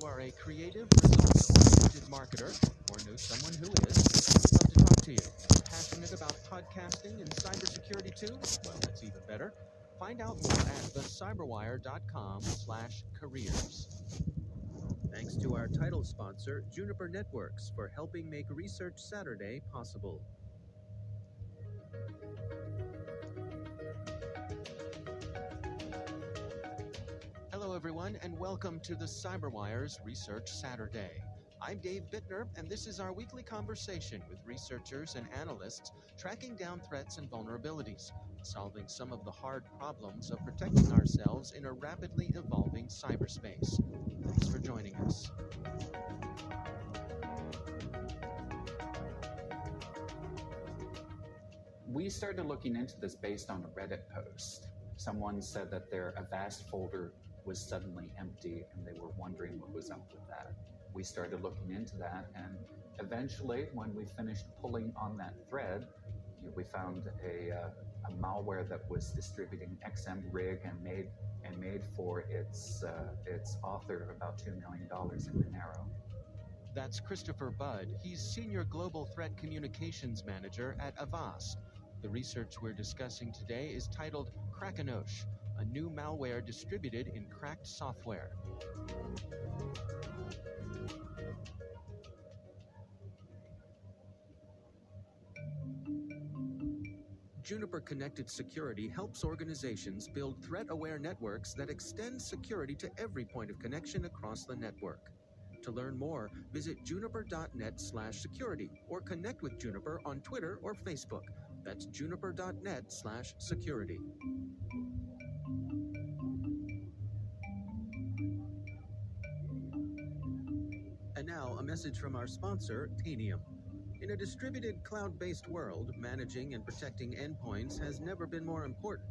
you are a creative, results-oriented marketer or know someone who is, we'd love to talk to you. Passionate about podcasting and cybersecurity too? Well, that's even better. Find out more at thecyberwire.com slash careers. Thanks to our title sponsor, Juniper Networks, for helping make Research Saturday possible. Everyone, and welcome to the CyberWire's Research Saturday. I'm Dave Bittner, and this is our weekly conversation with researchers and analysts tracking down threats and vulnerabilities, solving some of the hard problems of protecting ourselves in a rapidly evolving cyberspace. Thanks for joining us. We started looking into this based on a Reddit post. Someone said that their Avast folder was suddenly empty and they were wondering what was up with that. We started looking into that, and eventually, when we finished pulling on that thread, we found a, uh, a malware that was distributing XMRig and made and made for its uh, its author about two million dollars in Monero. That's Christopher Budd. He's Senior Global Threat Communications Manager at Avast. The research we're discussing today is titled Crackonosh, a new malware distributed in cracked software. Juniper Connected Security helps organizations build threat aware networks that extend security to every point of connection across the network. To learn more, visit juniper.net slash security or connect with Juniper on Twitter or Facebook. That's juniper.net slash security. And now, a message from our sponsor, Tanium. In a distributed cloud based world, managing and protecting endpoints has never been more important.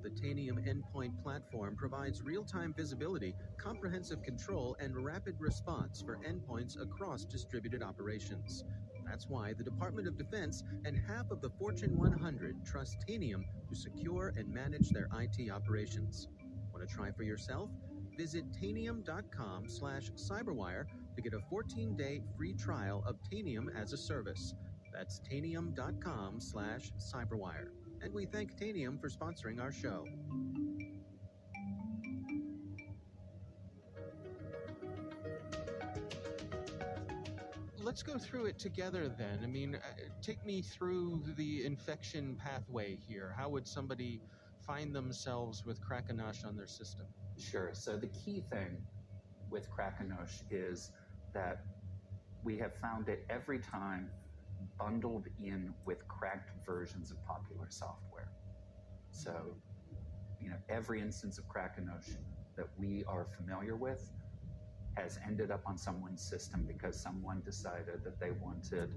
The Tanium Endpoint Platform provides real time visibility, comprehensive control, and rapid response for endpoints across distributed operations. That's why the Department of Defense and half of the Fortune 100 trust Tanium to secure and manage their IT operations. Want to try for yourself? Visit tanium.com slash cyberwire to get a 14-day free trial of Tanium as a service. That's tanium.com slash cyberwire. And we thank Tanium for sponsoring our show. Let's go through it together then. I mean, uh, take me through the infection pathway here. How would somebody find themselves with Crackonosh on their system? Sure. So the key thing with Crackonosh is that we have found it every time bundled in with cracked versions of popular software. So, you know, every instance of Crackonosh that we are familiar with has ended up on someone's system because someone decided that they wanted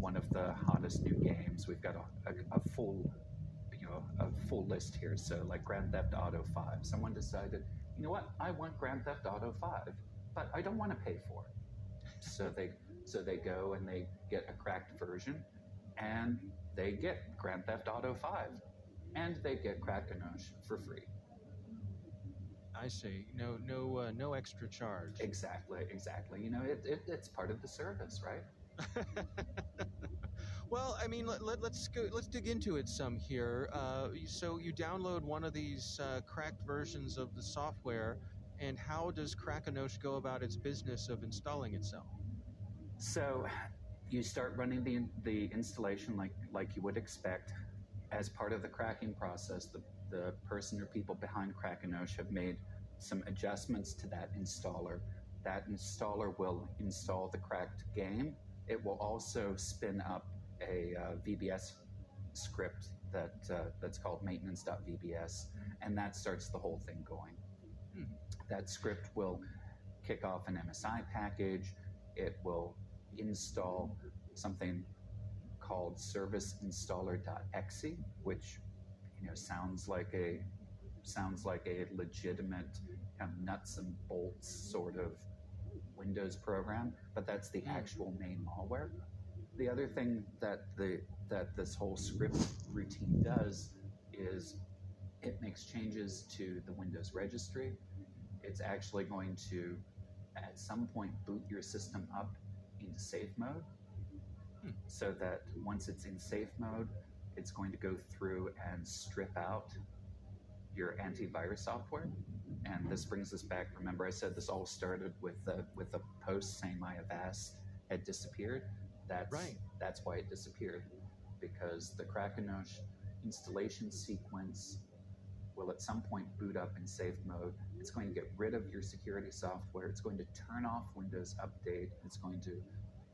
one of the hottest new games. We've got a, a, a full, you know, a full list here. So, like Grand Theft Auto 5, someone decided, you know what, I want Grand Theft Auto 5, but I don't want to pay for it. So they so they go and they get a cracked version, and they get Grand Theft Auto 5, and they get Crackonosh for free. I see. No, no, uh, no extra charge. Exactly, exactly. You know, it, it, it's part of the service, right? well, I mean, let, let, us go. Let's dig into it some here. Uh, so you download one of these uh, cracked versions of the software, and how does Crackonosh go about its business of installing itself? So you start running the, the installation like, like you would expect. As part of the cracking process, the, the person or people behind Crackonosh have made some adjustments to that installer. That installer will install the cracked game. It will also spin up a uh, VBS script that uh, that's called maintenance.vbs, and that starts the whole thing going. Hmm. That script will kick off an MSI package. It will install something called serviceinstaller.exe, which you know sounds like a sounds like a legitimate kind of nuts and bolts sort of Windows program, but that's the mm. actual main malware. The other thing that the that this whole script routine does is it makes changes to the Windows registry. It's actually going to at some point boot your system up into safe mode Hmm. so that once it's in safe mode, it's going to go through and strip out your antivirus software. And this brings us back. Remember, I said this all started with the with a post saying my Avast had disappeared. That's Right. That's why it disappeared because the Crackonosh installation sequence will at some point boot up in safe mode. It's going to get rid of your security software. It's going to turn off Windows Update. It's going to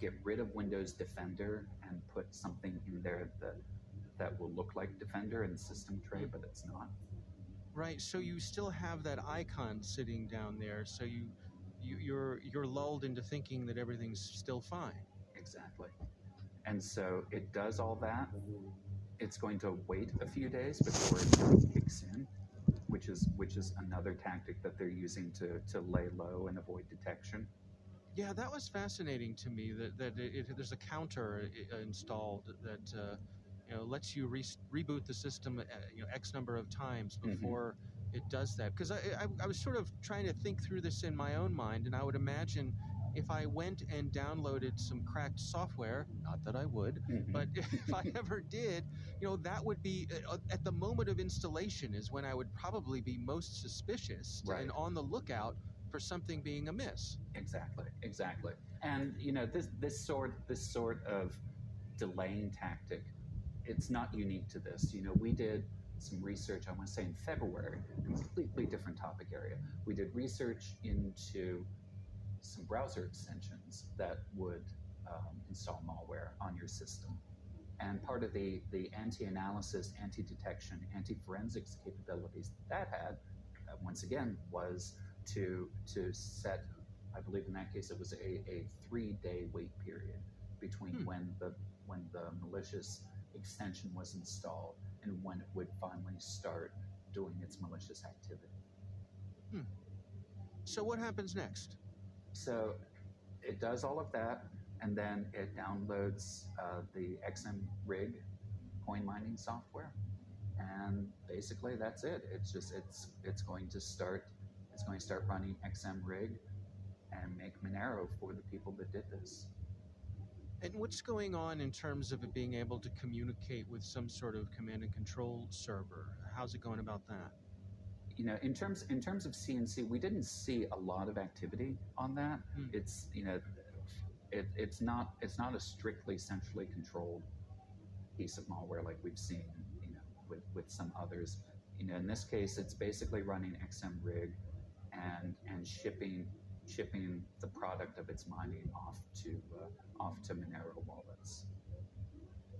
get rid of Windows Defender and put something in there that that will look like Defender in the system tray, but it's not. Right. So you still have that icon sitting down there. So you, you you're you're lulled into thinking that everything's still fine. Exactly. And so it does all that. It's going to wait a few days before it kicks in, which is which is another tactic that they're using to, to lay low and avoid detection. Yeah, that was fascinating to me. That that it, it, there's a counter installed that uh, you know lets you re- reboot the system uh, you know x number of times Mhm. before it does that. Because I, I I was sort of trying to think through this in my own mind, and I would imagine if I went and downloaded some cracked software, not that I would, Mhm. but if I ever did, you know, that would be uh, at the moment of installation is when I would probably be most suspicious Right. and on the lookout for something being amiss. Exactly, exactly. And you know, this this sort this sort of delaying tactic, it's not unique to this. You know, we did some research, I want to say in February, completely different topic area. We did research into some browser extensions that would um, install malware on your system. And part of the, the anti-analysis, anti-detection, anti-forensics capabilities that had, uh, once again, was to to set I believe in that case it was a, a three day wait period between Hmm. when the when the malicious extension was installed and when it would finally start doing its malicious activity. So what happens next? So it does all of that and then it downloads uh, the XM rig coin mining software and basically that's it. It's just it's it's going to start it's going to start running XMRig and make Monero for the people that did this. And what's going on in terms of it being able to communicate with some sort of command and control server? How's it going about that? You know, in terms in terms of CNC, we didn't see a lot of activity on that. Hmm. It's you know, it, it's not it's not a strictly centrally controlled piece of malware like we've seen you know with, with some others. You know, in this case, it's basically running XMRig and and shipping shipping the product of its mining off to uh, off to Monero wallets.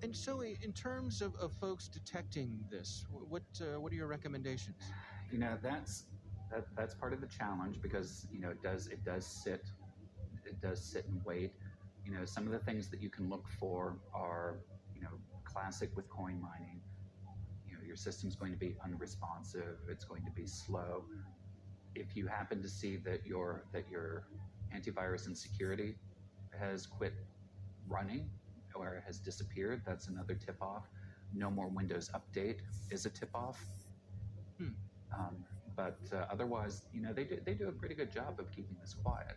And so, in terms of, of folks detecting this, what uh, what are your recommendations? You know that's that, that's part of the challenge because you know it does it does sit it does sit and wait. You know some of the things that you can look for are you know classic with coin mining. You know your system's going to be unresponsive. It's going to be slow. If you happen to see that your that your antivirus and security has quit running or has disappeared that's another tip off. No more windows update is a tip off um, but uh, otherwise, you know, they do, they do a pretty good job of keeping this quiet.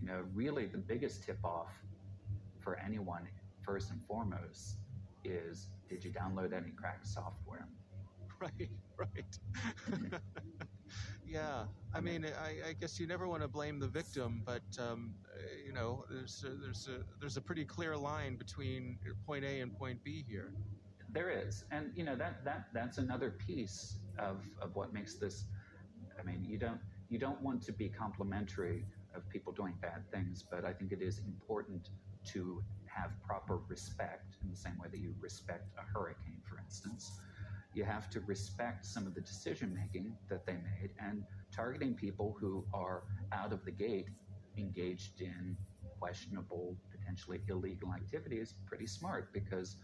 You know, really the biggest tip off for anyone, first and foremost, is did you download any cracked software? Right, right. yeah, I mean- I, I guess you never want to blame the victim, but um, you know, there's a, there's a there's a pretty clear line between point A and point B here. There is, and you know that that that's another piece of of what makes this. I mean, you don't you don't want to be complimentary of people doing bad things, but I think it is important to have proper respect in the same way that you respect a hurricane, for instance. You have to respect some of the decision making that they made, and targeting people who are out of the gate engaged in questionable, potentially illegal activity is pretty smart because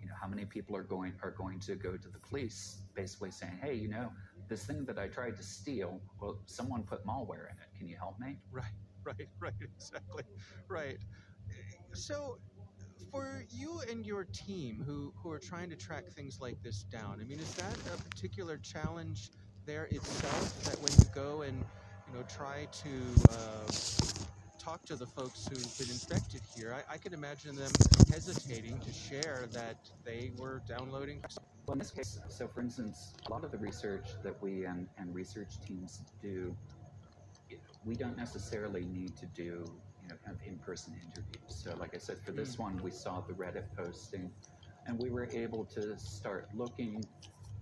you know how many people are going are going to go to the police basically saying hey you know this thing that i tried to steal well someone put malware in it can you help me Right, right, right, exactly, right. So, for you and your team who, who are trying to track things like this down, I mean, is that a particular challenge there itself that when you go and you know, try to uh, talk to the folks who've been infected here, I, I can imagine them hesitating to share that they were downloading. Well, in this case, so for instance, a lot of the research that we and, and research teams do, we don't necessarily need to do, you know, kind of in-person interviews. So, like I said, for this Hmm. one, we saw the Reddit posting, and we were able to start looking,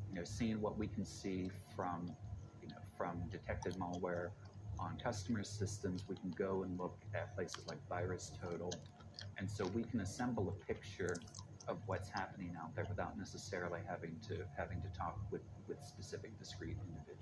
you know, seeing what we can see from, you know, from detected malware on customer systems. We can go and look at places like VirusTotal, and so we can assemble a picture of what's happening out there without necessarily having to having to talk with with specific discrete individuals.